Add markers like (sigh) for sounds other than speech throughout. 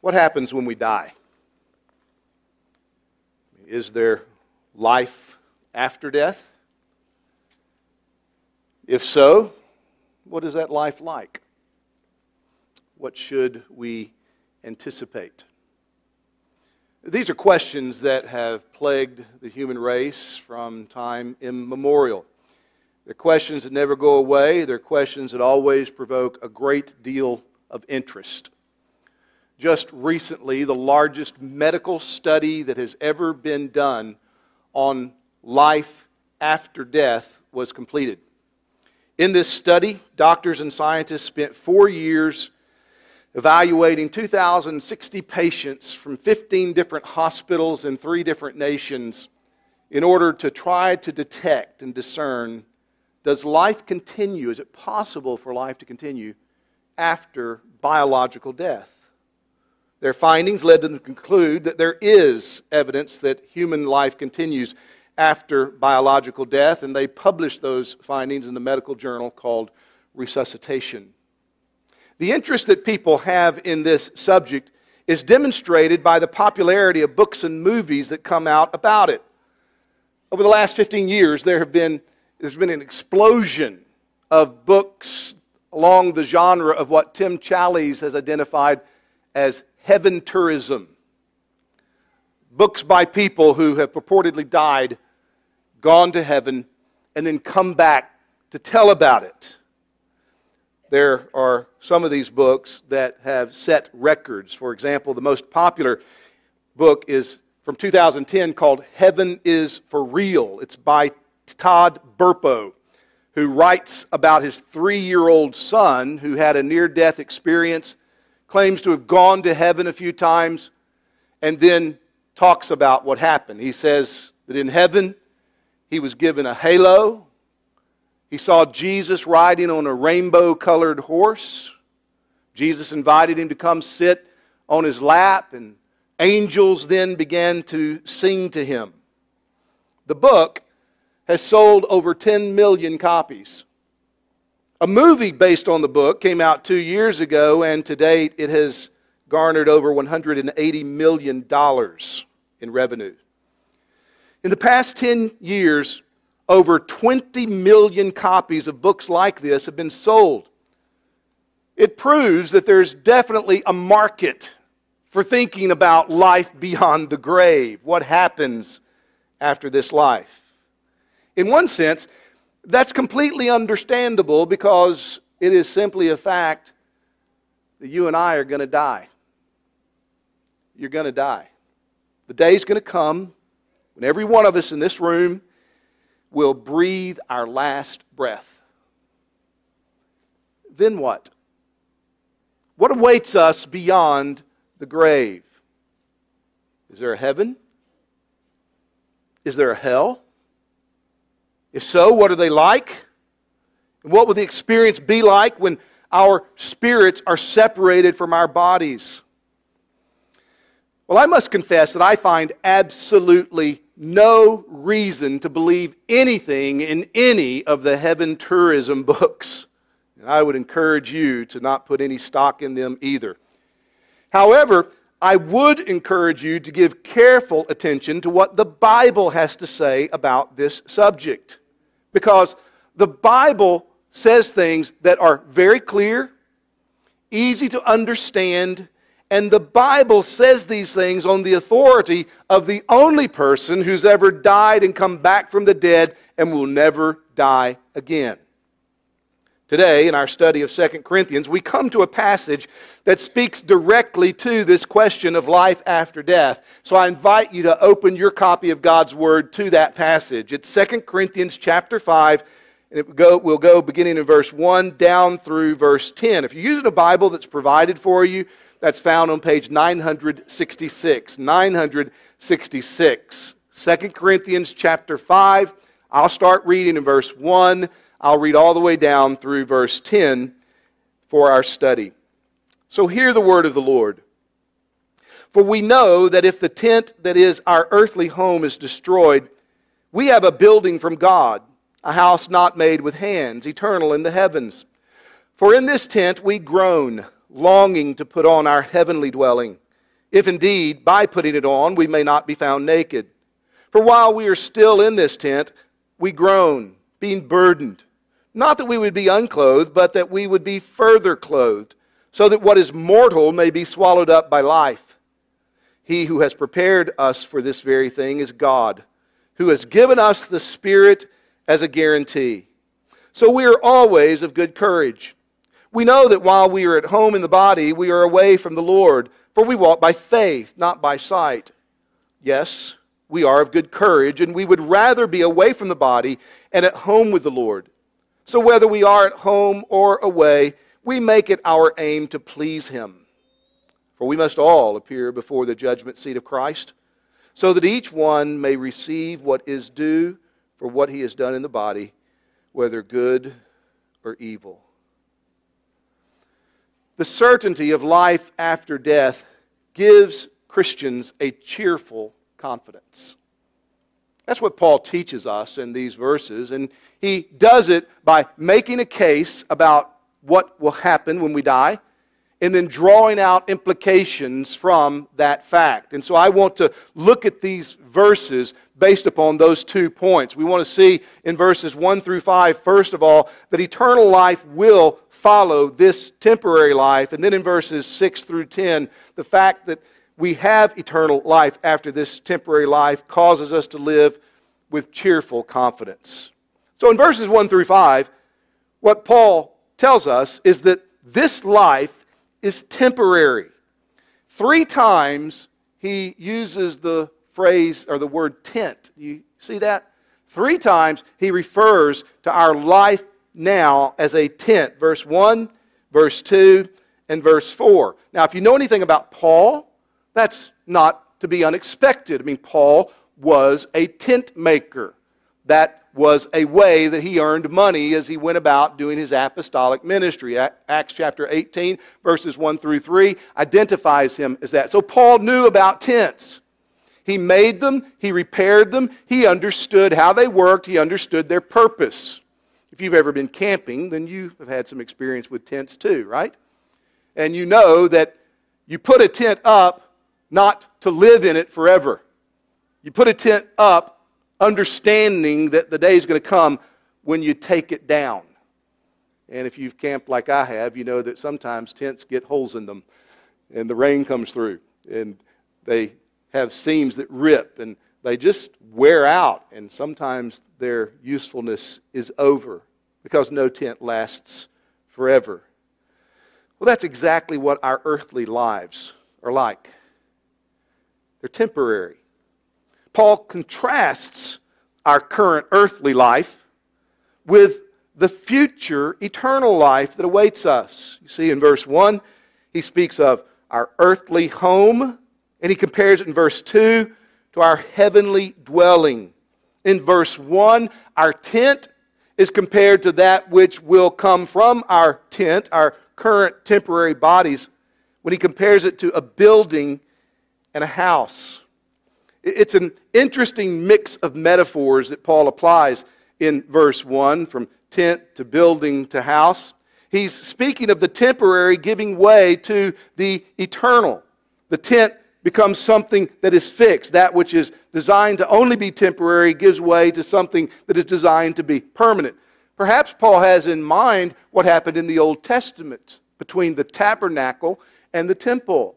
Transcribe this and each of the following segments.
What happens when we die? Is there life after death? If so, what is that life like? What should we anticipate? These are questions that have plagued the human race from time immemorial. They're questions that never go away. They're questions that always provoke a great deal of interest. Just recently, the largest medical study that has ever been done on life after death was completed. In this study, doctors and scientists spent four years evaluating 2,060 patients from 15 different hospitals in three different nations in order to try to detect and discern does life continue? Is it possible for life to continue after biological death? Their findings led them to conclude that there is evidence that human life continues after biological death, and they published those findings in the medical journal called Resuscitation. The interest that people have in this subject is demonstrated by the popularity of books and movies that come out about it. Over the last 15 years, there have been, there's been an explosion of books along the genre of what Tim Challies has identified as heaven tourism. Books by people who have purportedly died, gone to heaven, and then come back to tell about it there are some of these books that have set records. For example, the most popular book is from 2010 called Heaven is for Real. It's by Todd Burpo, who writes about his three year old son who had a near death experience, claims to have gone to heaven a few times, and then talks about what happened. He says that in heaven, he was given a halo he saw Jesus riding on a rainbow colored horse. Jesus invited him to come sit on his lap, and angels then began to sing to him. The book has sold over 10 million copies. A movie based on the book came out two years ago, and to date it has garnered over $180 million in revenue. In the past 10 years, over 20 million copies of books like this have been sold. It proves that there's definitely a market for thinking about life beyond the grave, what happens after this life. In one sense, that's completely understandable because it is simply a fact that you and I are going to die. You're going to die. The day's going to come when every one of us in this room will breathe our last breath. Then what? What awaits us beyond the grave? Is there a heaven? Is there a hell? If so, what are they like? And what will the experience be like when our spirits are separated from our bodies? Well, I must confess that I find absolutely no reason to believe anything in any of the heaven tourism (laughs) books. And I would encourage you to not put any stock in them either. However, I would encourage you to give careful attention to what the Bible has to say about this subject. Because the Bible says things that are very clear, easy to understand, and the Bible says these things on the authority of the only person who's ever died and come back from the dead and will never die again. Today, in our study of 2 Corinthians, we come to a passage that speaks directly to this question of life after death. So I invite you to open your copy of God's Word to that passage. It's 2 Corinthians chapter 5, and it will go, we'll go beginning in verse 1 down through verse 10. If you're using a Bible that's provided for you, that's found on page 966. 966. 2 Corinthians chapter 5. I'll start reading in verse 1. I'll read all the way down through verse 10 for our study. So hear the word of the Lord. For we know that if the tent that is our earthly home is destroyed, we have a building from God, a house not made with hands, eternal in the heavens. For in this tent we groan longing to put on our heavenly dwelling. if indeed by putting it on we may not be found naked. For while we are still in this tent, we groan, being burdened. Not that we would be unclothed, but that we would be further clothed, so that what is mortal may be swallowed up by life. He who has prepared us for this very thing is God, who has given us the Spirit as a guarantee. So we are always of good courage. We know that while we are at home in the body, we are away from the Lord, for we walk by faith, not by sight. Yes, we are of good courage, and we would rather be away from the body and at home with the Lord. So whether we are at home or away, we make it our aim to please Him. For we must all appear before the judgment seat of Christ, so that each one may receive what is due for what he has done in the body, whether good or evil. The certainty of life after death gives Christians a cheerful confidence. That's what Paul teaches us in these verses, and he does it by making a case about what will happen when we die and then drawing out implications from that fact. And so I want to look at these verses based upon those two points. We want to see in verses 1 through 5, first of all, that eternal life will follow this temporary life. And then in verses 6 through 10, the fact that we have eternal life after this temporary life causes us to live with cheerful confidence. So in verses 1 through 5, what Paul tells us is that this life is temporary. Three times he uses the phrase or the word tent. You see that? Three times he refers to our life now as a tent. Verse 1, verse 2, and verse 4. Now, if you know anything about Paul, that's not to be unexpected. I mean, Paul was a tent maker. That was a way that he earned money as he went about doing his apostolic ministry. Acts chapter 18, verses 1 through 3, identifies him as that. So Paul knew about tents. He made them, he repaired them, he understood how they worked, he understood their purpose. If you've ever been camping, then you have had some experience with tents too, right? And you know that you put a tent up not to live in it forever. You put a tent up understanding that the day is going to come when you take it down. And if you've camped like I have, you know that sometimes tents get holes in them and the rain comes through and they have seams that rip and they just wear out and sometimes their usefulness is over because no tent lasts forever. Well, that's exactly what our earthly lives are like. They're temporary. Paul contrasts our current earthly life with the future eternal life that awaits us. You see, in verse 1, he speaks of our earthly home, and he compares it in verse 2 to our heavenly dwelling. In verse 1, our tent is compared to that which will come from our tent, our current temporary bodies, when he compares it to a building and a house. It's an interesting mix of metaphors that Paul applies in verse 1 from tent to building to house. He's speaking of the temporary giving way to the eternal. The tent becomes something that is fixed. That which is designed to only be temporary gives way to something that is designed to be permanent. Perhaps Paul has in mind what happened in the Old Testament between the tabernacle and the temple.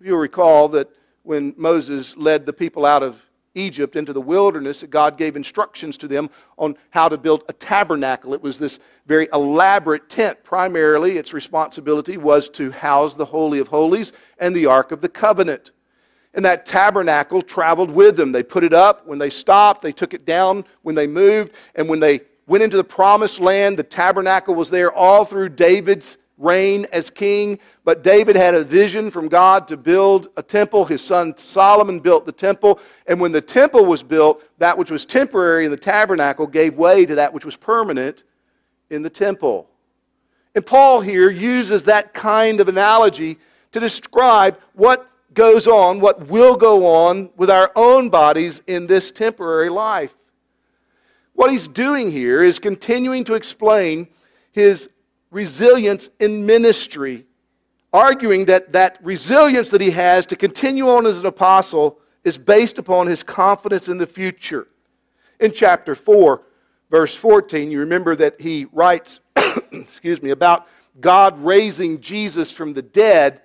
You'll recall that when Moses led the people out of Egypt into the wilderness, God gave instructions to them on how to build a tabernacle. It was this very elaborate tent. Primarily, its responsibility was to house the Holy of Holies and the Ark of the Covenant. And that tabernacle traveled with them. They put it up when they stopped, they took it down when they moved, and when they went into the promised land, the tabernacle was there all through David's reign as king, but David had a vision from God to build a temple. His son Solomon built the temple, and when the temple was built, that which was temporary in the tabernacle gave way to that which was permanent in the temple. And Paul here uses that kind of analogy to describe what goes on, what will go on with our own bodies in this temporary life. What he's doing here is continuing to explain his resilience in ministry arguing that that resilience that he has to continue on as an apostle is based upon his confidence in the future. In chapter 4, verse 14, you remember that he writes, (coughs) excuse me, about God raising Jesus from the dead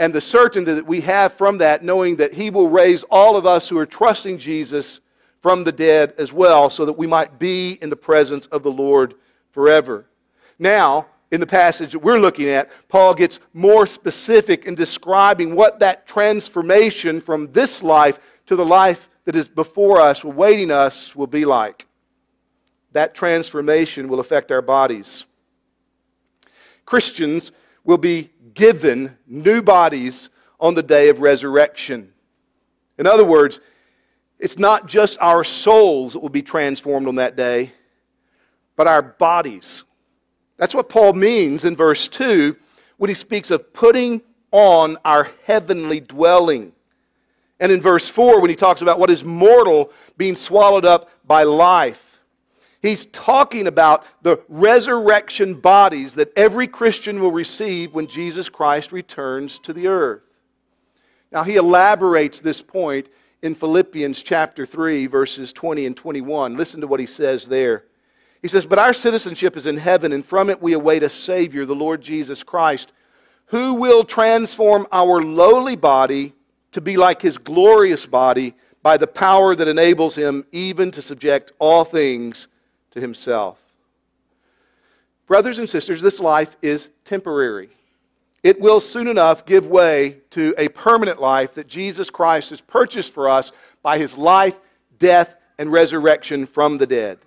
and the certainty that we have from that, knowing that he will raise all of us who are trusting Jesus from the dead as well, so that we might be in the presence of the Lord forever. Now, in the passage that we're looking at, Paul gets more specific in describing what that transformation from this life to the life that is before us, awaiting us, will be like. That transformation will affect our bodies. Christians will be given new bodies on the day of resurrection. In other words, it's not just our souls that will be transformed on that day, but our bodies. That's what Paul means in verse 2 when he speaks of putting on our heavenly dwelling. And in verse 4, when he talks about what is mortal being swallowed up by life, he's talking about the resurrection bodies that every Christian will receive when Jesus Christ returns to the earth. Now, he elaborates this point in Philippians chapter 3, verses 20 and 21. Listen to what he says there. He says, But our citizenship is in heaven, and from it we await a Savior, the Lord Jesus Christ, who will transform our lowly body to be like his glorious body by the power that enables him even to subject all things to himself. Brothers and sisters, this life is temporary. It will soon enough give way to a permanent life that Jesus Christ has purchased for us by his life, death, and resurrection from the dead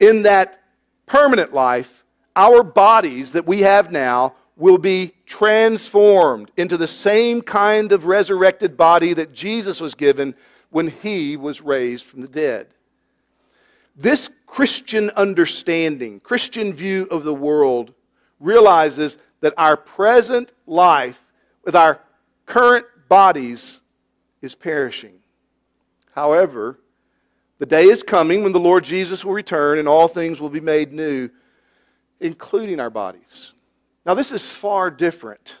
in that permanent life, our bodies that we have now will be transformed into the same kind of resurrected body that Jesus was given when he was raised from the dead. This Christian understanding, Christian view of the world, realizes that our present life with our current bodies is perishing. However, the day is coming when the Lord Jesus will return and all things will be made new, including our bodies. Now, this is far different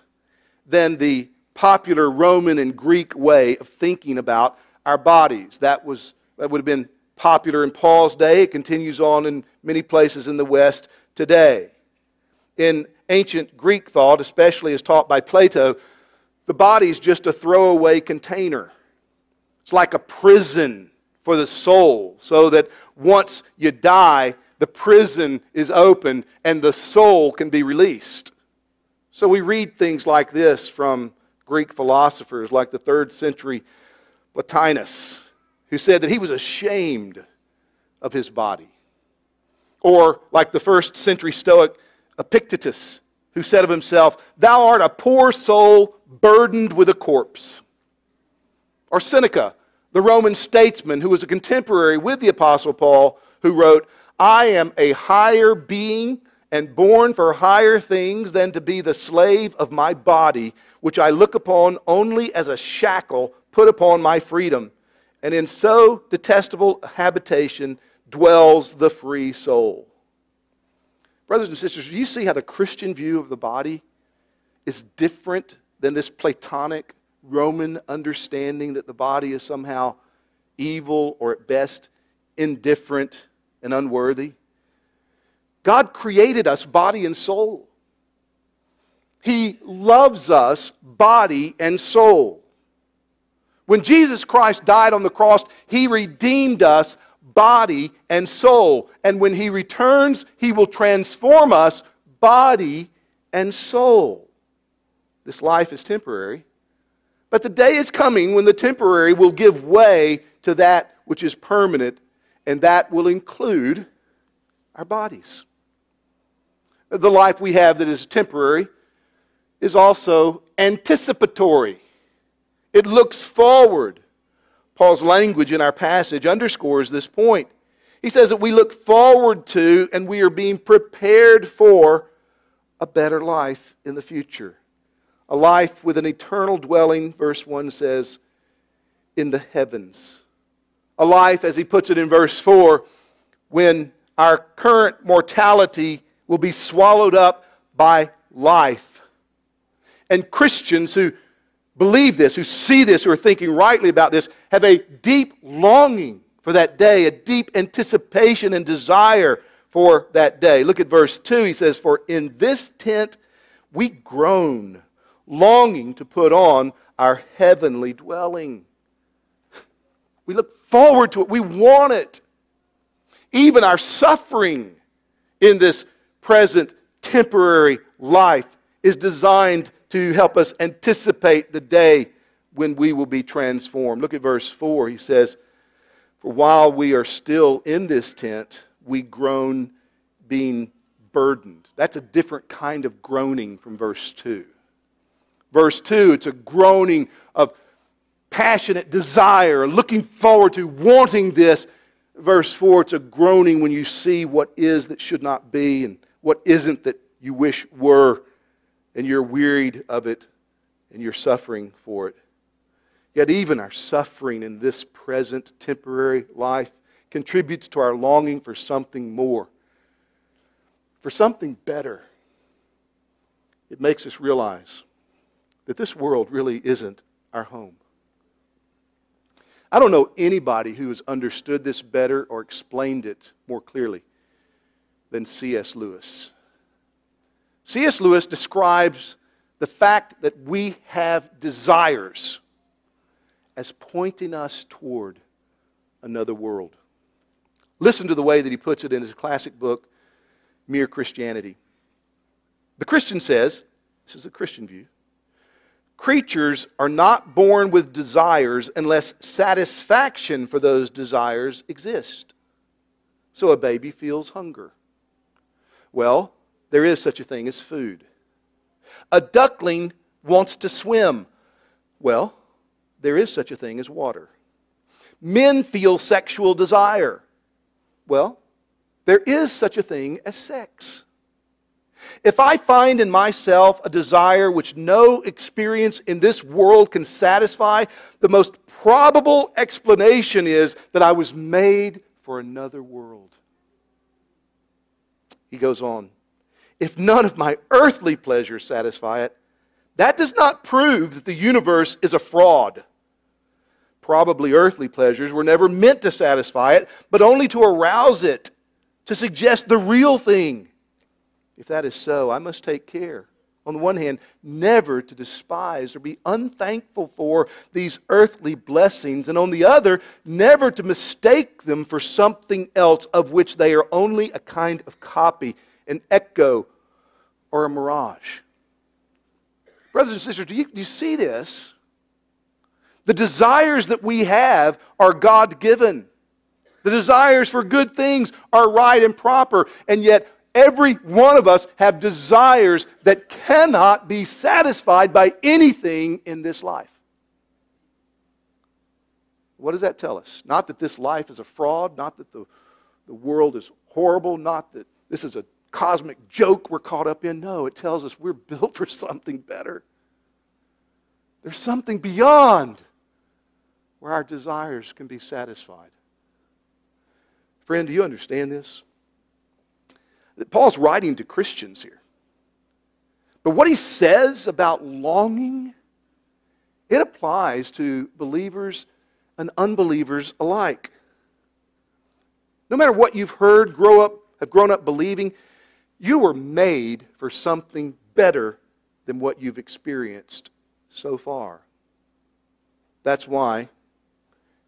than the popular Roman and Greek way of thinking about our bodies. That, was, that would have been popular in Paul's day. It continues on in many places in the West today. In ancient Greek thought, especially as taught by Plato, the body is just a throwaway container. It's like a prison for the soul, so that once you die, the prison is open and the soul can be released. So we read things like this from Greek philosophers like the third century Plotinus, who said that he was ashamed of his body. Or like the first century Stoic Epictetus, who said of himself, Thou art a poor soul burdened with a corpse. Or Seneca, the Roman statesman who was a contemporary with the Apostle Paul, who wrote, I am a higher being and born for higher things than to be the slave of my body, which I look upon only as a shackle put upon my freedom. And in so detestable habitation dwells the free soul. Brothers and sisters, do you see how the Christian view of the body is different than this Platonic Roman understanding that the body is somehow evil or at best indifferent and unworthy. God created us body and soul. He loves us body and soul. When Jesus Christ died on the cross, He redeemed us body and soul. And when He returns, He will transform us body and soul. This life is temporary, but the day is coming when the temporary will give way to that which is permanent, and that will include our bodies. The life we have that is temporary is also anticipatory, it looks forward. Paul's language in our passage underscores this point. He says that we look forward to and we are being prepared for a better life in the future a life with an eternal dwelling, verse 1 says, in the heavens. A life, as he puts it in verse 4, when our current mortality will be swallowed up by life. And Christians who believe this, who see this, who are thinking rightly about this, have a deep longing for that day, a deep anticipation and desire for that day. Look at verse 2. He says, For in this tent we groan, longing to put on our heavenly dwelling. We look forward to it. We want it. Even our suffering in this present temporary life is designed to help us anticipate the day when we will be transformed. Look at verse 4. He says, For while we are still in this tent, we groan being burdened. That's a different kind of groaning from verse 2. Verse 2, it's a groaning of passionate desire, looking forward to, wanting this. Verse 4, it's a groaning when you see what is that should not be and what isn't that you wish were, and you're wearied of it and you're suffering for it. Yet, even our suffering in this present temporary life contributes to our longing for something more, for something better. It makes us realize that this world really isn't our home. I don't know anybody who has understood this better or explained it more clearly than C.S. Lewis. C.S. Lewis describes the fact that we have desires as pointing us toward another world. Listen to the way that he puts it in his classic book, Mere Christianity. The Christian says, this is a Christian view, creatures are not born with desires unless satisfaction for those desires exist. So a baby feels hunger. Well, there is such a thing as food. A duckling wants to swim. Well, there is such a thing as water. Men feel sexual desire. Well, there is such a thing as sex. If I find in myself a desire which no experience in this world can satisfy, the most probable explanation is that I was made for another world. He goes on if none of my earthly pleasures satisfy it, that does not prove that the universe is a fraud. Probably earthly pleasures were never meant to satisfy it, but only to arouse it, to suggest the real thing. If that is so, I must take care, on the one hand, never to despise or be unthankful for these earthly blessings, and on the other, never to mistake them for something else of which they are only a kind of copy an echo, or a mirage. Brothers and sisters, do you, do you see this? The desires that we have are God given. The desires for good things are right and proper, and yet every one of us have desires that cannot be satisfied by anything in this life. What does that tell us? Not that this life is a fraud, not that the, the world is horrible, not that this is a cosmic joke we're caught up in. No, it tells us we're built (laughs) for something better. There's something beyond where our desires can be satisfied. Friend, do you understand this? Paul's writing to Christians here. But what he says about longing, it applies to believers and unbelievers alike. No matter what you've heard, grow up, have grown up believing, you were made for something better than what you've experienced so far. That's why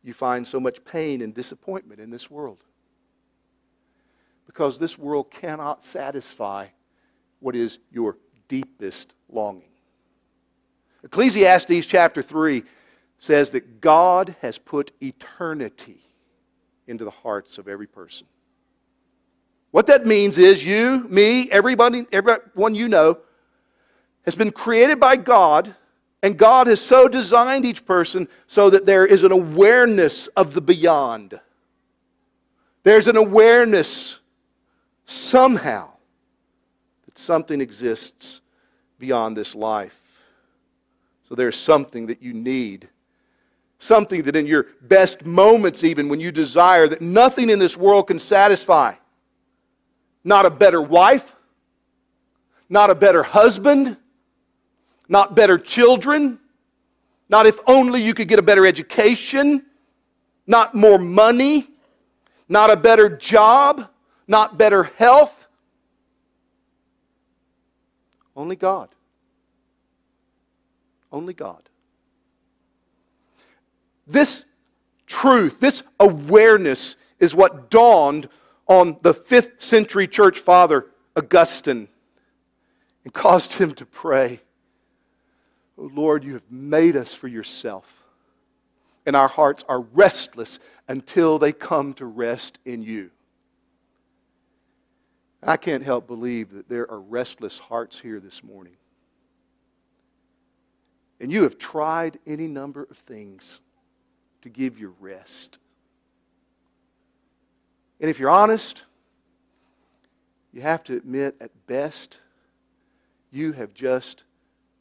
you find so much pain and disappointment in this world. Because this world cannot satisfy what is your deepest longing. Ecclesiastes chapter 3 says that God has put eternity into the hearts of every person. What that means is you, me, everybody, everyone you know has been created by God, and God has so designed each person so that there is an awareness of the beyond. There's an awareness somehow that something exists beyond this life. So there's something that you need. Something that in your best moments, even when you desire, that nothing in this world can satisfy. Not a better wife, not a better husband, not better children, not if only you could get a better education, not more money, not a better job, not better health. Only God. Only God. This truth, this awareness is what dawned on the fifth century church father, Augustine, and caused him to pray, Oh Lord, you have made us for yourself, and our hearts are restless until they come to rest in you. I can't help believe that there are restless hearts here this morning. And you have tried any number of things to give you rest. And if you're honest, you have to admit, at best, you have just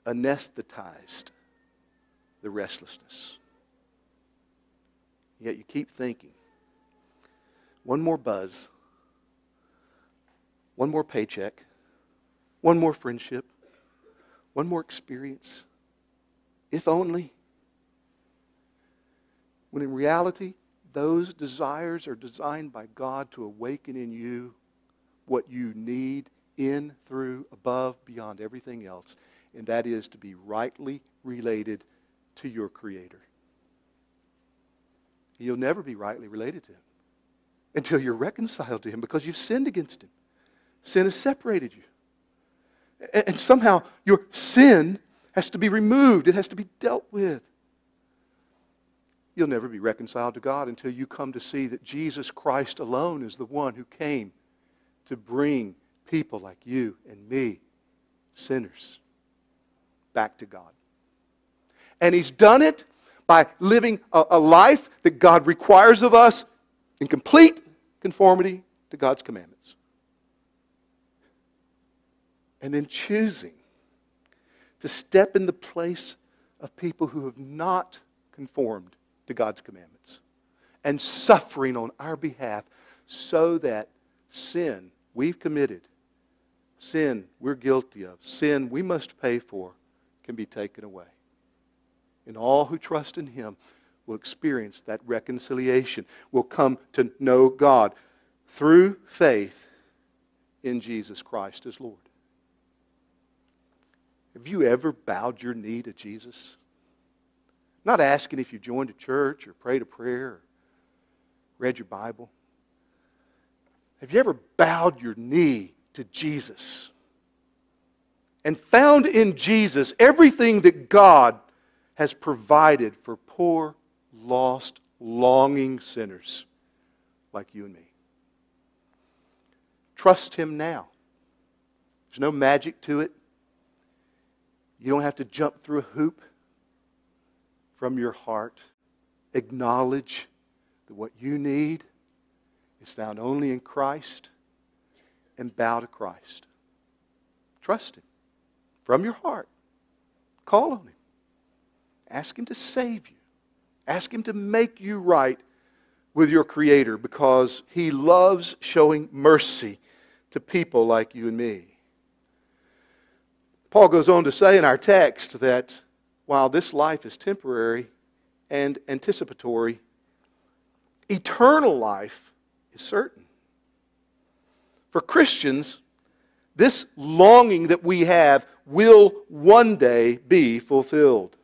anesthetized the restlessness. Yet you keep thinking, one more buzz, one more paycheck, one more friendship, one more experience, if only. When in reality, those desires are designed by God to awaken in you what you need in, through, above, beyond everything else, and that is to be rightly related to your Creator. You'll never be rightly related to Him until you're reconciled to Him because you've sinned against Him. Sin has separated you. And somehow your sin has to be removed, it has to be dealt with. You'll never be reconciled to God until you come to see that Jesus Christ alone is the one who came to bring people like you and me, sinners, back to God. And He's done it by living a, a life that God requires of us in complete conformity to God's commandments. And then choosing to step in the place of people who have not conformed to God's commandments and suffering on our behalf so that sin we've committed, sin we're guilty of, sin we must pay for, can be taken away. And all who trust in Him will experience that reconciliation, will come to know God through faith in Jesus Christ as Lord. Have you ever bowed your knee to Jesus? Not asking if you joined a church or prayed a prayer or read your Bible. Have you ever bowed your knee to Jesus and found in Jesus everything that God has provided for poor, lost, longing sinners like you and me? Trust Him now. There's no magic to it. You don't have to jump through a hoop from your heart. Acknowledge that what you need is found only in Christ and bow to Christ. Trust Him from your heart. Call on Him. Ask Him to save you. Ask Him to make you right with your Creator because He loves showing mercy to people like you and me. Paul goes on to say in our text that while this life is temporary and anticipatory, eternal life is certain. For Christians, this longing that we have will one day be fulfilled.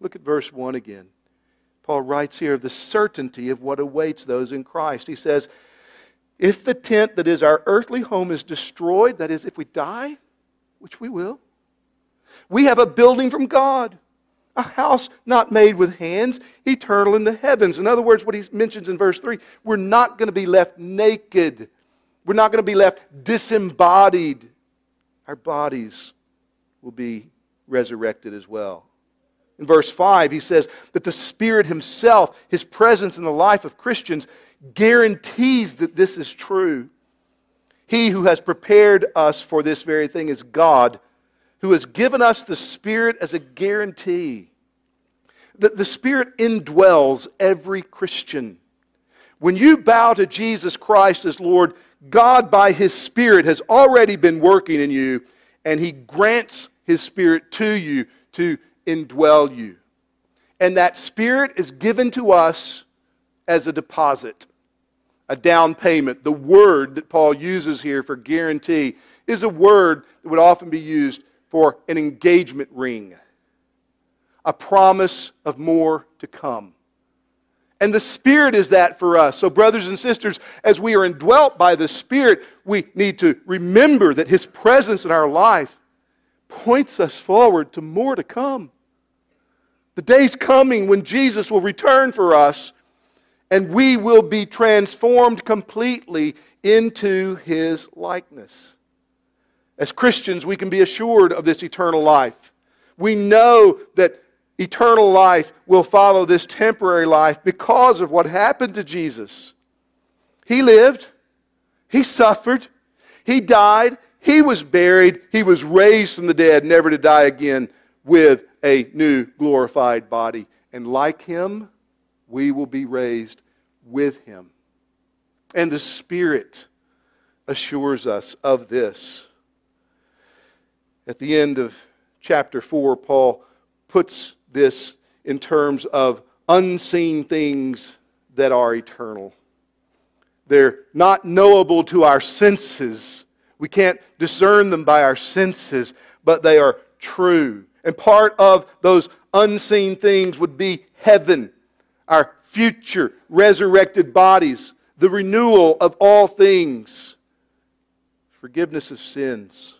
Look at verse 1 again. Paul writes here of the certainty of what awaits those in Christ. He says, If the tent that is our earthly home is destroyed, that is, if we die, which we will, we have a building from God, a house not made with hands, eternal in the heavens. In other words, what he mentions in verse 3 we're not going to be left naked, we're not going to be left disembodied. Our bodies will be resurrected as well. In verse 5, he says that the Spirit Himself, His presence in the life of Christians, guarantees that this is true. He who has prepared us for this very thing is God who has given us the Spirit as a guarantee. That the Spirit indwells every Christian. When you bow to Jesus Christ as Lord, God, by His Spirit, has already been working in you, and He grants His Spirit to you to indwell you. And that Spirit is given to us as a deposit, a down payment. The word that Paul uses here for guarantee is a word that would often be used for an engagement ring, a promise of more to come. And the Spirit is that for us. So, brothers and sisters, as we are indwelt by the Spirit, we need to remember that His presence in our life points us forward to more to come. The day's coming when Jesus will return for us and we will be transformed completely into His likeness. As Christians, we can be assured of this eternal life. We know that eternal life will follow this temporary life because of what happened to Jesus. He lived, He suffered, He died, He was buried, He was raised from the dead, never to die again, with a new glorified body. And like Him, we will be raised with Him. And the Spirit assures us of this. At the end of chapter 4, Paul puts this in terms of unseen things that are eternal. They're not knowable to our senses. We can't discern them by our senses, but they are true. And part of those unseen things would be heaven, our future resurrected bodies, the renewal of all things, forgiveness of sins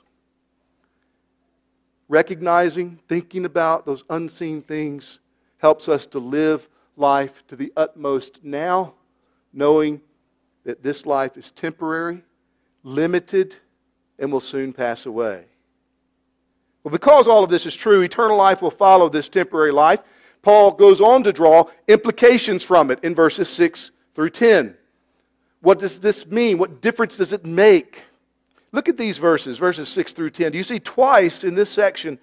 recognizing, thinking about those unseen things helps us to live life to the utmost now, knowing that this life is temporary, limited, and will soon pass away. Well, because all of this is true, eternal life will follow this temporary life. Paul goes on to draw implications from it in verses 6 through 10. What does this mean? What difference does it make? Look at these verses, verses 6 through 10. Do you see twice in this section,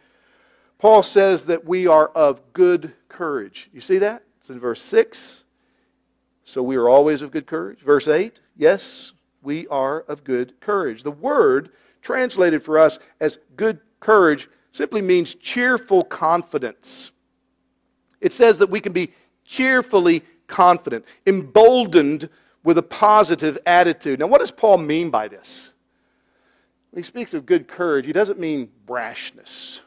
Paul says that we are of good courage. You see that? It's in verse 6. So we are always of good courage. Verse 8, yes, we are of good courage. The word translated for us as good courage simply means cheerful confidence. It says that we can be cheerfully confident, emboldened with a positive attitude. Now, what does Paul mean by this? When he speaks of good courage, he doesn't mean brashness.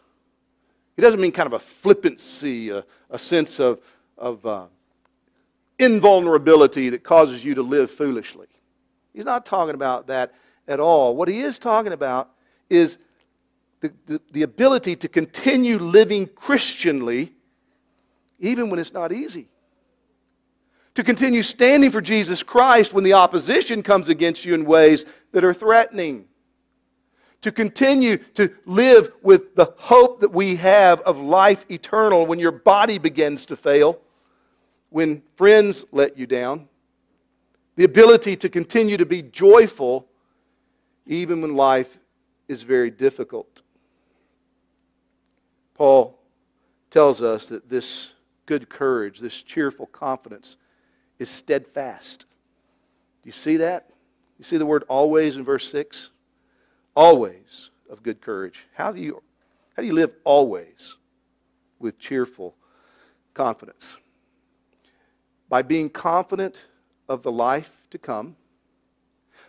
He doesn't mean kind of a flippancy, a, a sense of, of uh, invulnerability that causes you to live foolishly. He's not talking about that at all. What he is talking about is the, the, the ability to continue living Christianly even when it's not easy. To continue standing for Jesus Christ when the opposition comes against you in ways that are threatening to continue to live with the hope that we have of life eternal when your body begins to fail, when friends let you down, the ability to continue to be joyful even when life is very difficult. Paul tells us that this good courage, this cheerful confidence, is steadfast. Do you see that? You see the word always in verse 6? always of good courage. How do you, how do you live always with cheerful confidence? By being confident of the life to come,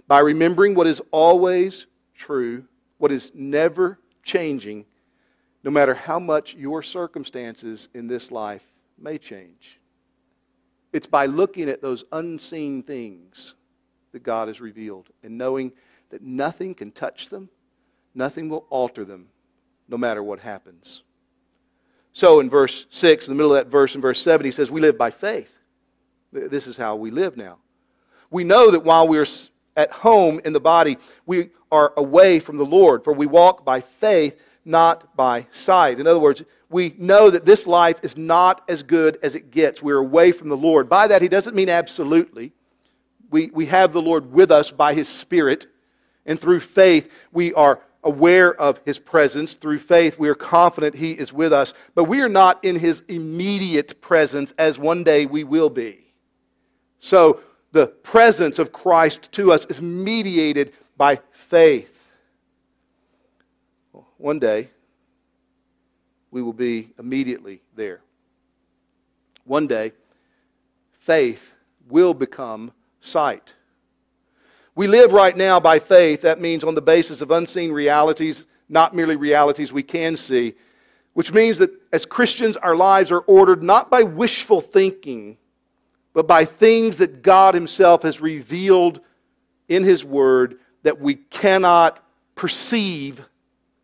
by remembering what is always true, what is never changing, no matter how much your circumstances in this life may change. It's by looking at those unseen things that God has revealed and knowing that nothing can touch them, nothing will alter them, no matter what happens. So in verse 6, in the middle of that verse, in verse 7, he says, We live by faith. This is how we live now. We know that while we're at home in the body, we are away from the Lord, for we walk by faith, not by sight. In other words, we know that this life is not as good as it gets. We're away from the Lord. By that, he doesn't mean absolutely. We, we have the Lord with us by his Spirit. And through faith, we are aware of his presence. Through faith, we are confident he is with us. But we are not in his immediate presence as one day we will be. So the presence of Christ to us is mediated by faith. One day we will be immediately there. One day, faith will become sight. We live right now by faith. That means on the basis of unseen realities, not merely realities we can see, which means that as Christians, our lives are ordered not by wishful thinking, but by things that God Himself has revealed in His Word that we cannot perceive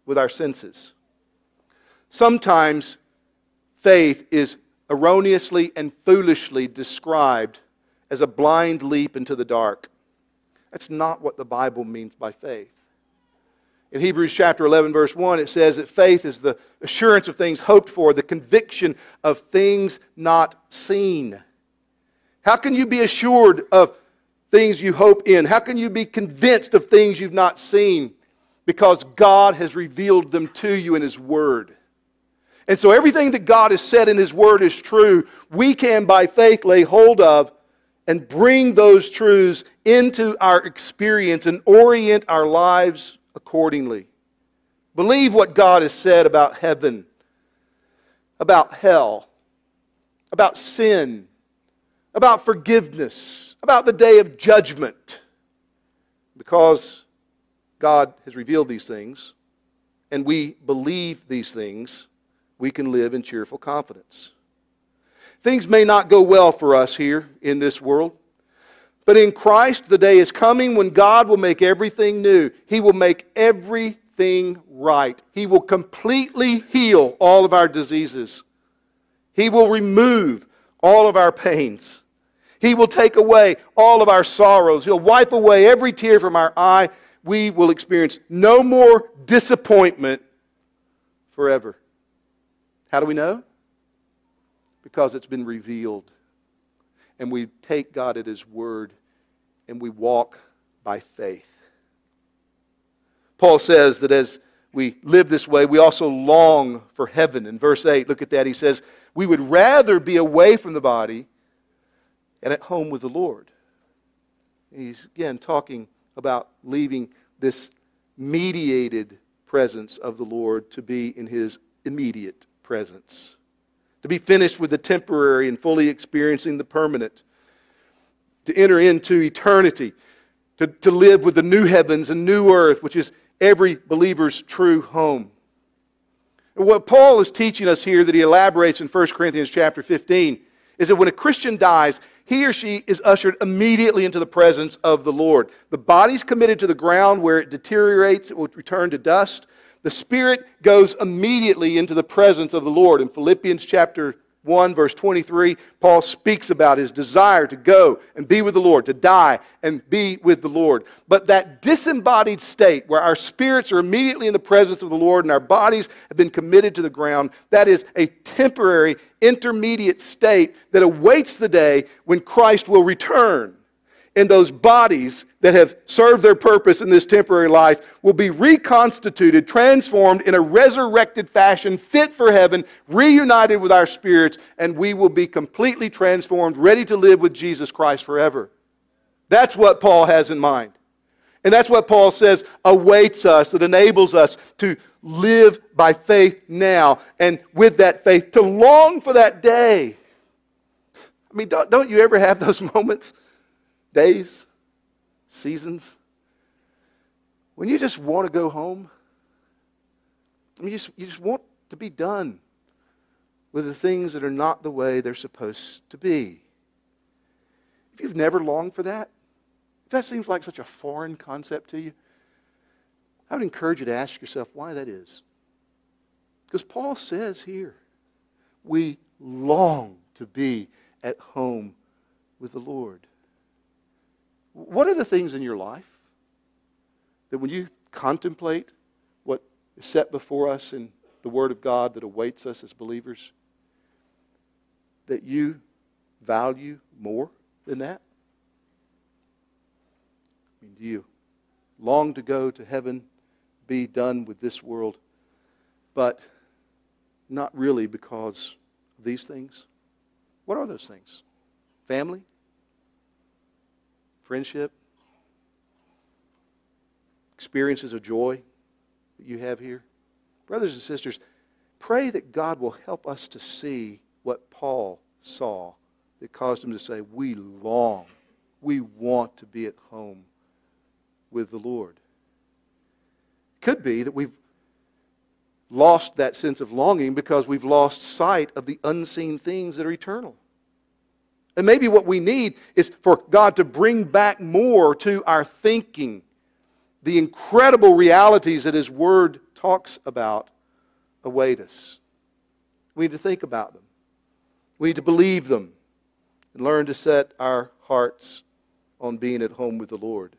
with our senses. Sometimes faith is erroneously and foolishly described as a blind leap into the dark. That's not what the Bible means by faith. In Hebrews chapter 11, verse 1, it says that faith is the assurance of things hoped for, the conviction of things not seen. How can you be assured of things you hope in? How can you be convinced of things you've not seen? Because God has revealed them to you in His Word. And so everything that God has said in His Word is true. We can, by faith, lay hold of and bring those truths into our experience and orient our lives accordingly. Believe what God has said about heaven, about hell, about sin, about forgiveness, about the day of judgment. Because God has revealed these things and we believe these things, we can live in cheerful confidence. Things may not go well for us here in this world. But in Christ, the day is coming when God will make everything new. He will make everything right. He will completely heal all of our diseases. He will remove all of our pains. He will take away all of our sorrows. He'll wipe away every tear from our eye. We will experience no more disappointment forever. How do we know? Because it's been revealed and we take God at His word and we walk by faith. Paul says that as we live this way, we also long for heaven. In verse 8, look at that. He says, We would rather be away from the body and at home with the Lord. He's again talking about leaving this mediated presence of the Lord to be in his immediate presence. To be finished with the temporary and fully experiencing the permanent, to enter into eternity, to, to live with the new heavens and new earth, which is every believer's true home. And what Paul is teaching us here that he elaborates in 1 Corinthians chapter 15 is that when a Christian dies, he or she is ushered immediately into the presence of the Lord. The body's committed to the ground where it deteriorates, it will return to dust the Spirit goes immediately into the presence of the Lord. In Philippians chapter 1, verse 23, Paul speaks about his desire to go and be with the Lord, to die and be with the Lord. But that disembodied state where our spirits are immediately in the presence of the Lord and our bodies have been committed to the ground, that is a temporary, intermediate state that awaits the day when Christ will return and those bodies that have served their purpose in this temporary life will be reconstituted, transformed in a resurrected fashion, fit for heaven, reunited with our spirits, and we will be completely transformed, ready to live with Jesus Christ forever. That's what Paul has in mind. And that's what Paul says awaits us, that enables us to live by faith now, and with that faith, to long for that day. I mean, don't, don't you ever have those (laughs) moments? days, seasons, when you just want to go home, I mean, you just, you just want to be done with the things that are not the way they're supposed to be. If you've never longed for that, if that seems like such a foreign concept to you, I would encourage you to ask yourself why that is. Because Paul says here, we long to be at home with the Lord. What are the things in your life that when you contemplate what is set before us in the Word of God that awaits us as believers, that you value more than that? I mean, do you long to go to heaven, be done with this world, but not really because of these things? What are those things? Family? Friendship, experiences of joy that you have here? Brothers and sisters, pray that God will help us to see what Paul saw that caused him to say, We long, we want to be at home with the Lord. Could be that we've lost that sense of longing because we've lost sight of the unseen things that are eternal. And maybe what we need is for God to bring back more to our thinking the incredible realities that His Word talks about await us. We need to think about them, we need to believe them, and learn to set our hearts on being at home with the Lord.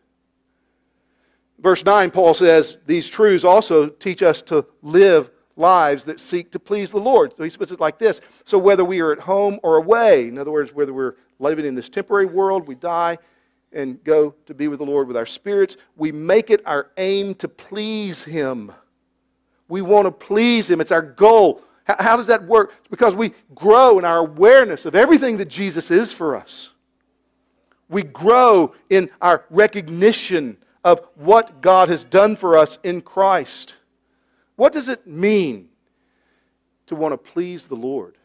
Verse 9, Paul says, These truths also teach us to live lives that seek to please the Lord. So he puts it like this So whether we are at home or away, in other words, whether we're living in this temporary world, we die and go to be with the Lord with our spirits, we make it our aim to please Him. We want to please Him, it's our goal. How, does that work? It's because we grow in our awareness of everything that Jesus is for us. We grow in our recognition of what God has done for us in Christ. What does it mean to want to please the Lord?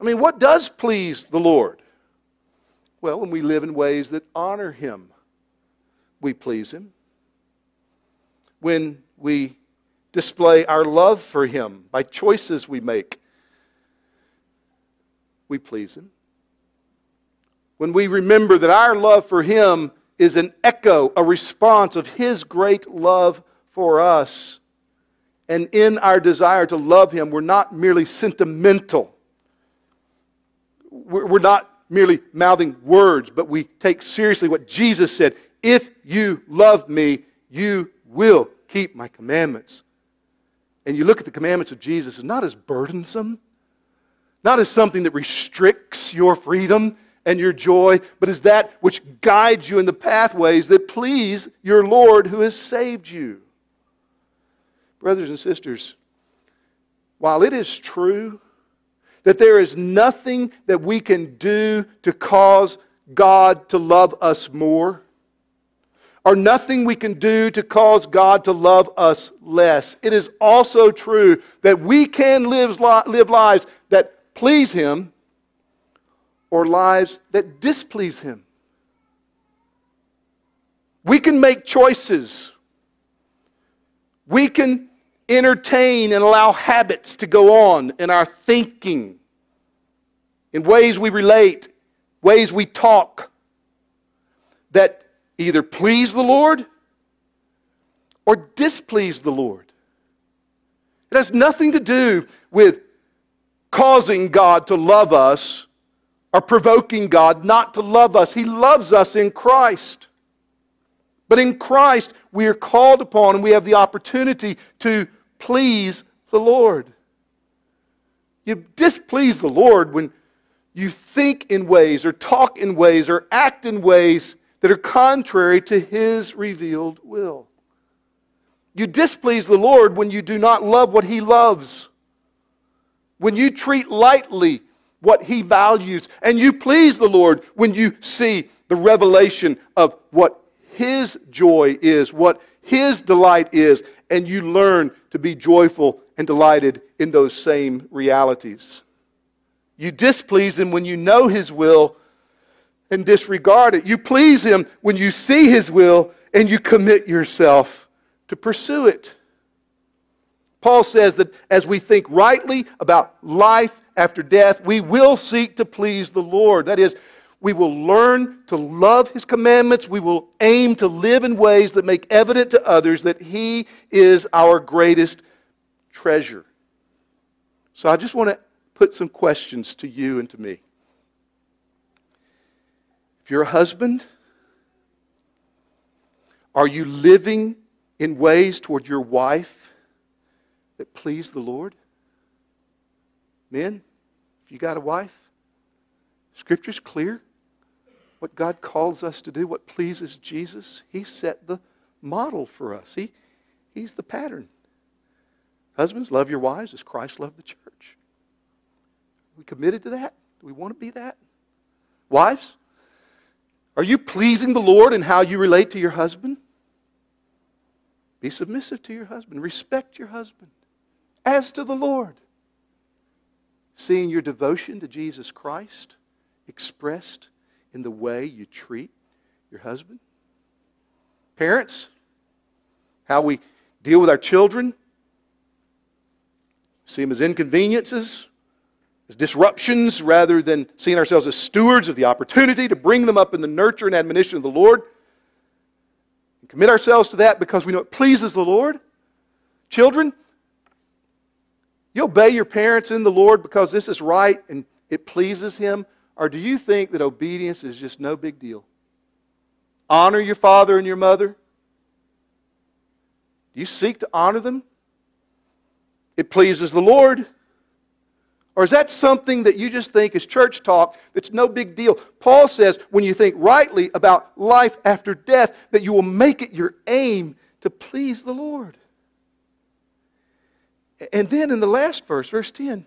I mean, what does please the Lord? Well, when we live in ways that honor Him, we please Him. When we display our love for Him by choices we make, we please Him. When we remember that our love for Him is an echo, a response of His great love for us, and in our desire to love Him, we're not merely sentimental. We're not merely mouthing words, but we take seriously what Jesus said If you love me, you will keep my commandments. And you look at the commandments of Jesus, not as burdensome, not as something that restricts your freedom and your joy, but as that which guides you in the pathways that please your Lord who has saved you. Brothers and sisters, while it is true that there is nothing that we can do to cause God to love us more, or nothing we can do to cause God to love us less. It is also true that we can live, live lives that please Him or lives that displease Him. We can make choices. We can entertain and allow habits to go on in our thinking, in ways we relate, ways we talk, that either please the Lord or displease the Lord. It has nothing to do with causing God to love us or provoking God not to love us. He loves us in Christ. But in Christ, we are called upon and we have the opportunity to please the Lord. You displease the Lord when you think in ways or talk in ways or act in ways that are contrary to His revealed will. You displease the Lord when you do not love what He loves, when you treat lightly what He values, and you please the Lord when you see the revelation of what His joy is, what His delight is, and you learn to be joyful and delighted in those same realities. You displease Him when you know His will and disregard it. You please Him when you see His will and you commit yourself to pursue it. Paul says that as we think rightly about life after death, we will seek to please the Lord. That is, we will learn to love His commandments. We will aim to live in ways that make evident to others that He is our greatest treasure. So I just want to put some questions to you and to me. If you're a husband, are you living in ways toward your wife that please the Lord? Men, if you got a wife, Scripture's clear what God calls us to do, what pleases Jesus. He set the model for us, he, He's the pattern. Husbands, love your wives as Christ loved the church. Are we committed to that? Do we want to be that? Wives, are you pleasing the Lord in how you relate to your husband? Be submissive to your husband, respect your husband. as to the Lord. Seeing your devotion to Jesus Christ expressed in the way you treat your husband. Parents, how we deal with our children, see them as inconveniences, as disruptions, rather than seeing ourselves as stewards of the opportunity to bring them up in the nurture and admonition of the Lord. And commit ourselves to that because we know it pleases the Lord. Children, you obey your parents in the Lord because this is right and it pleases Him? Or do you think that obedience is just no big deal? Honor your father and your mother. Do you seek to honor them? It pleases the Lord. Or is that something that you just think is church talk that's no big deal? Paul says when you think rightly about life after death, that you will make it your aim to please the Lord. And then in the last verse, verse 10,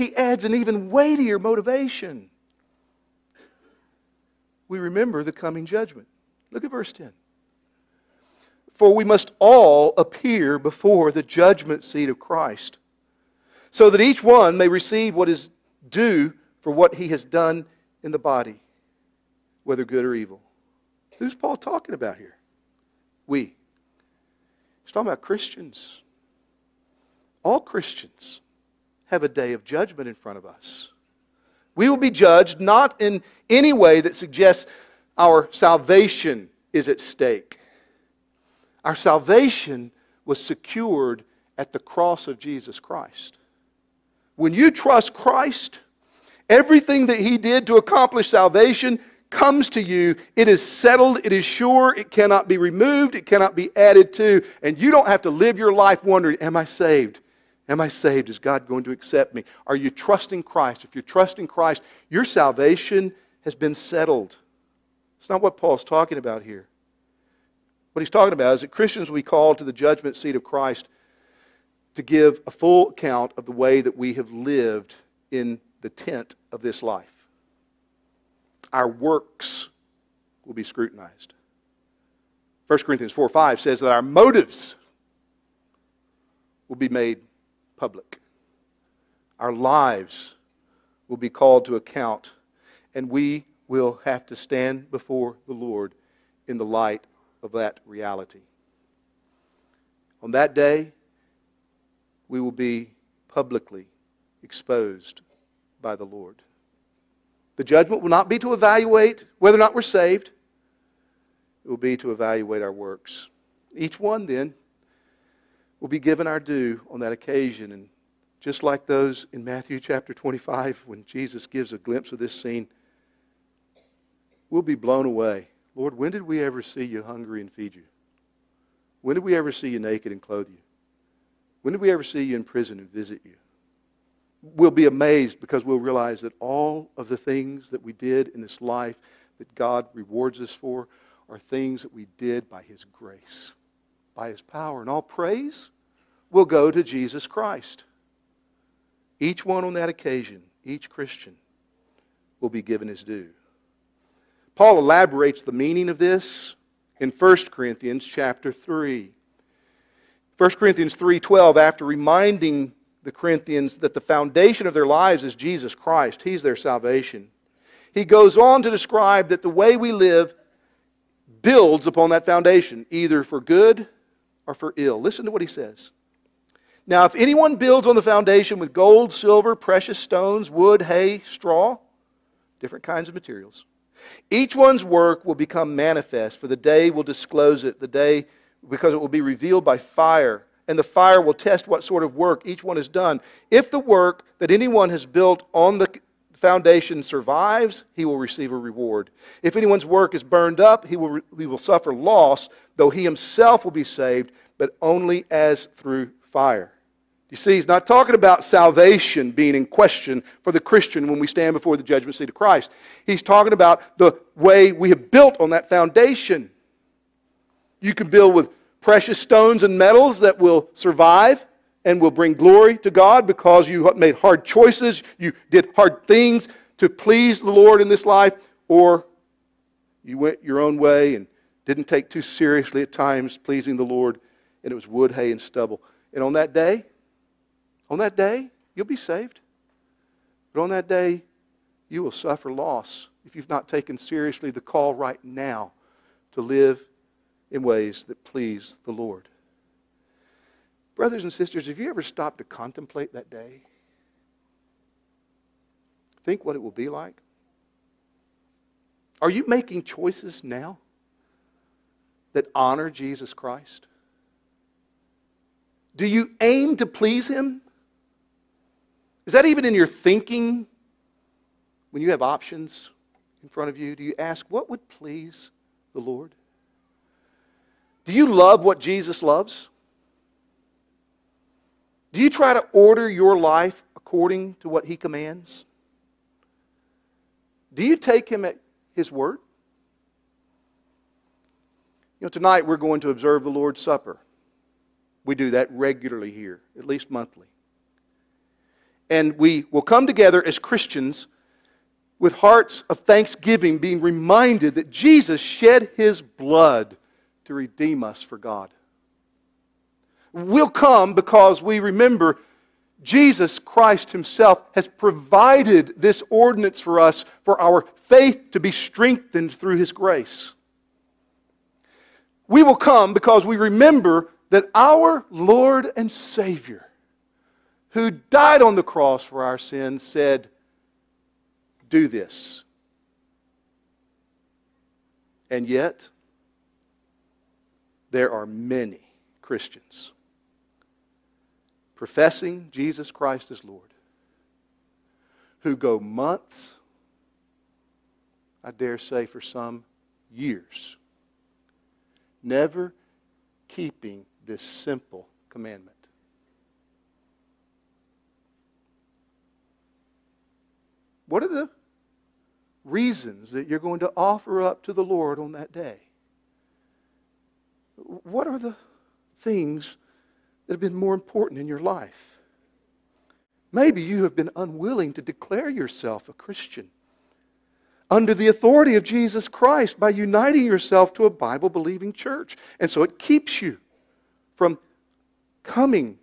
he adds an even weightier motivation. We remember the coming judgment. Look at verse 10. For we must all appear before the judgment seat of Christ, so that each one may receive what is due for what he has done in the body, whether good or evil. Who's Paul talking about here? We. He's talking about Christians. All Christians have a day of judgment in front of us. We will be judged not in any way that suggests our salvation is at stake. Our salvation was secured at the cross of Jesus Christ. When you trust Christ, everything that He did to accomplish salvation comes to you. It is settled, it is sure, it cannot be removed, it cannot be added to, and you don't have to live your life wondering, Am I saved? Am I saved? Is God going to accept me? Are you trusting Christ? If you're trusting Christ, your salvation has been settled. It's not what Paul's talking about here. What he's talking about is that Christians will be called to the judgment seat of Christ to give a full account of the way that we have lived in the tent of this life. Our works will be scrutinized. 1 Corinthians 4 5 says that our motives will be made public. Our lives will be called to account, and we will have to stand before the Lord in the light of that reality. On that day, we will be publicly exposed by the Lord. The judgment will not be to evaluate whether or not we're saved, it will be to evaluate our works. Each one, then, will be given our due on that occasion. And just like those in Matthew chapter 25, when Jesus gives a glimpse of this scene, we'll be blown away. Lord, when did we ever see you hungry and feed you? When did we ever see you naked and clothe you? When did we ever see you in prison and visit you? We'll be amazed because we'll realize that all of the things that we did in this life that God rewards us for are things that we did by His grace by his power. And all praise will go to Jesus Christ. Each one on that occasion, each Christian, will be given his due. Paul elaborates the meaning of this in 1 Corinthians chapter 3. 1 Corinthians 3:12 after reminding the Corinthians that the foundation of their lives is Jesus Christ, he's their salvation. He goes on to describe that the way we live builds upon that foundation, either for good or for ill. Listen to what he says. Now, if anyone builds on the foundation with gold, silver, precious stones, wood, hay, straw, different kinds of materials, each one's work will become manifest, for the day will disclose it, the day because it will be revealed by fire, and the fire will test what sort of work each one has done. If the work that anyone has built on the foundation survives, he will receive a reward. If anyone's work is burned up, he will, he will suffer loss, though he himself will be saved, but only as through fire. You see, he's not talking about salvation being in question for the Christian when we stand before the judgment seat of Christ. He's talking about the way we have built on that foundation. You can build with precious stones and metals that will survive and will bring glory to God because you made hard choices, you did hard things to please the Lord in this life, or you went your own way and didn't take too seriously at times pleasing the Lord, and it was wood, hay, and stubble. And on that day, On that day, you'll be saved. But on that day, you will suffer loss if you've not taken seriously the call right now to live in ways that please the Lord. Brothers and sisters, have you ever stopped to contemplate that day? Think what it will be like? Are you making choices now that honor Jesus Christ? Do you aim to please Him? Is that even in your thinking when you have options in front of you? Do you ask, what would please the Lord? Do you love what Jesus loves? Do you try to order your life according to what He commands? Do you take Him at His word? You know, tonight we're going to observe the Lord's Supper. We do that regularly here, at least monthly. And we will come together as Christians with hearts of thanksgiving, being reminded that Jesus shed his blood to redeem us for God. We'll come because we remember Jesus Christ Himself has provided this ordinance for us for our faith to be strengthened through His grace. We will come because we remember that our Lord and Savior, who died on the cross for our sins, said, Do this. And yet, there are many Christians professing Jesus Christ as Lord who go months, I dare say for some years, never keeping this simple commandment. What are the reasons that you're going to offer up to the Lord on that day? What are the things that have been more important in your life? Maybe you have been unwilling to declare yourself a Christian under the authority of Jesus Christ by uniting yourself to a Bible believing church. And so it keeps you from coming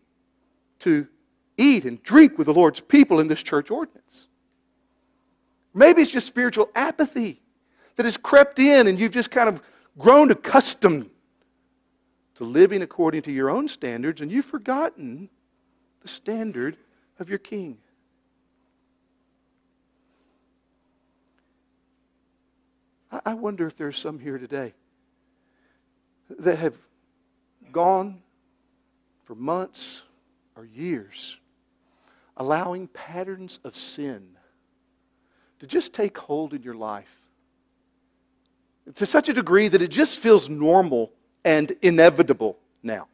to eat and drink with the Lord's people in this church ordinance. Maybe it's just spiritual apathy that has crept in and you've just kind of grown accustomed to living according to your own standards and you've forgotten the standard of your king. I wonder if there's some here today that have gone for months or years allowing patterns of sin to just take hold in your life to such a degree that it just feels normal and inevitable now.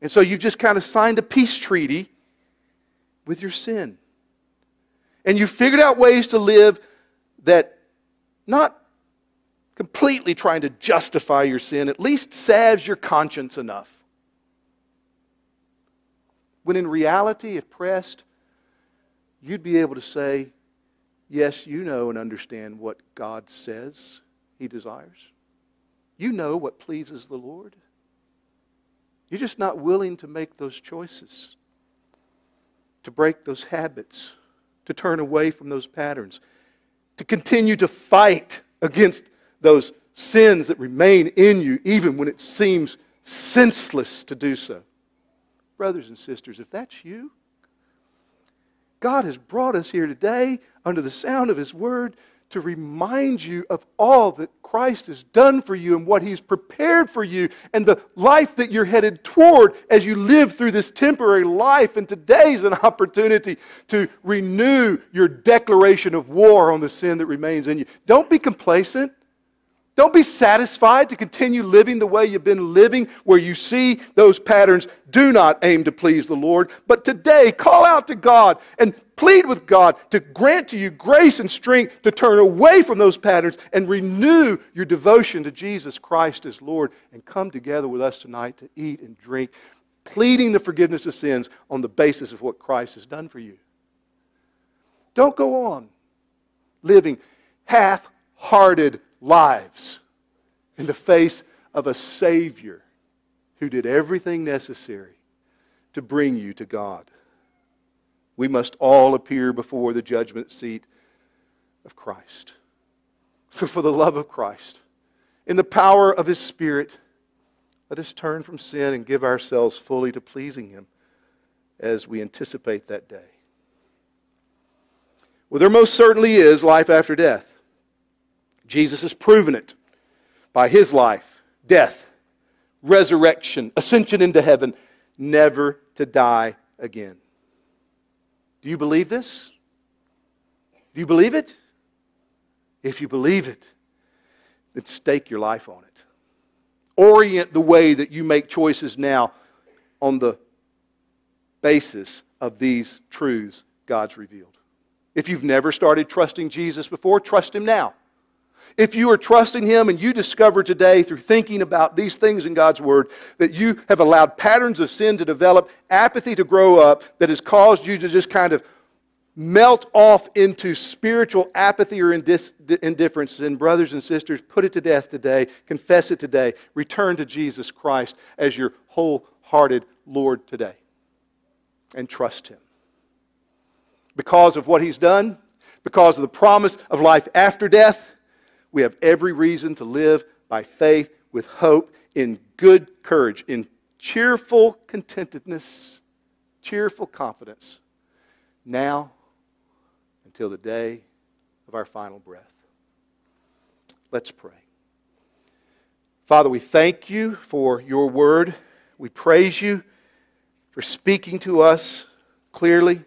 And so you've just kind of signed a peace treaty with your sin. And you've figured out ways to live that not completely trying to justify your sin, at least salves your conscience enough. When in reality, if pressed, you'd be able to say, Yes, you know and understand what God says He desires. You know what pleases the Lord. You're just not willing to make those choices, to break those habits, to turn away from those patterns, to continue to fight against those sins that remain in you, even when it seems senseless to do so. Brothers and sisters, if that's you, God has brought us here today under the sound of His word to remind you of all that Christ has done for you and what He's prepared for you and the life that you're headed toward as you live through this temporary life. And today's an (laughs) opportunity to renew your declaration of war on the sin that remains in you. Don't be complacent. Don't be satisfied to continue living the way you've been living, where you see those patterns do not aim to please the Lord. But today, call out to God and plead with God to grant to you grace and strength to turn away from those patterns and renew your devotion to Jesus Christ as Lord and come together with us tonight to eat and drink, pleading the forgiveness of sins on the basis of what Christ has done for you. Don't go on living half hearted lives in the face of a Savior who did everything necessary to bring you to God. We must all appear before the judgment seat of Christ. So, for the love of Christ, in the power of His Spirit, let us turn from sin and give ourselves fully to pleasing Him as we anticipate that day. Well, there most certainly is life after death. Jesus has proven it by His life, death, resurrection, ascension into heaven, never to die again. Do you believe this? Do you believe it? If you believe it, then stake your life on it. Orient the way that you make choices now on the basis of these truths God's revealed. If you've never started trusting Jesus before, trust Him now. If you are trusting Him and you discover today through thinking about these things in God's Word that you have allowed patterns of sin to develop, apathy to grow up, that has caused you to just kind of melt off into spiritual apathy or indis- indifference, then, brothers and sisters, put it to death today. Confess it today. Return to Jesus Christ as your wholehearted Lord today. And trust Him. Because of what He's done, because of the promise of life after death, we have every reason to live by faith with hope, in good courage, in cheerful contentedness, cheerful confidence, now until the day of our final breath. Let's pray. Father, we thank you for your word. We praise you for speaking to us clearly.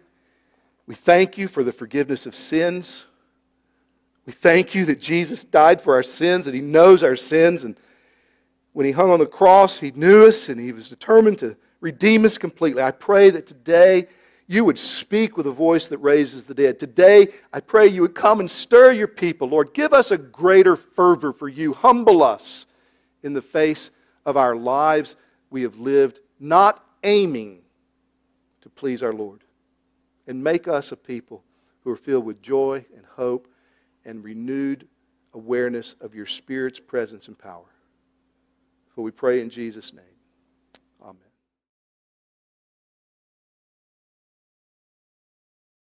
We thank you for the forgiveness of sins. We thank you that Jesus died for our sins, that he knows our sins. And when he hung on the cross, he knew us and he was determined to redeem us completely. I pray that today you would speak with a voice that raises the dead. Today, I pray you would come and stir your people. Lord, give us a greater fervor for you. Humble us in the face of our lives we have lived, not aiming to please our Lord. And make us a people who are filled with joy and hope and renewed awareness of your Spirit's presence and power. For we pray in Jesus' name.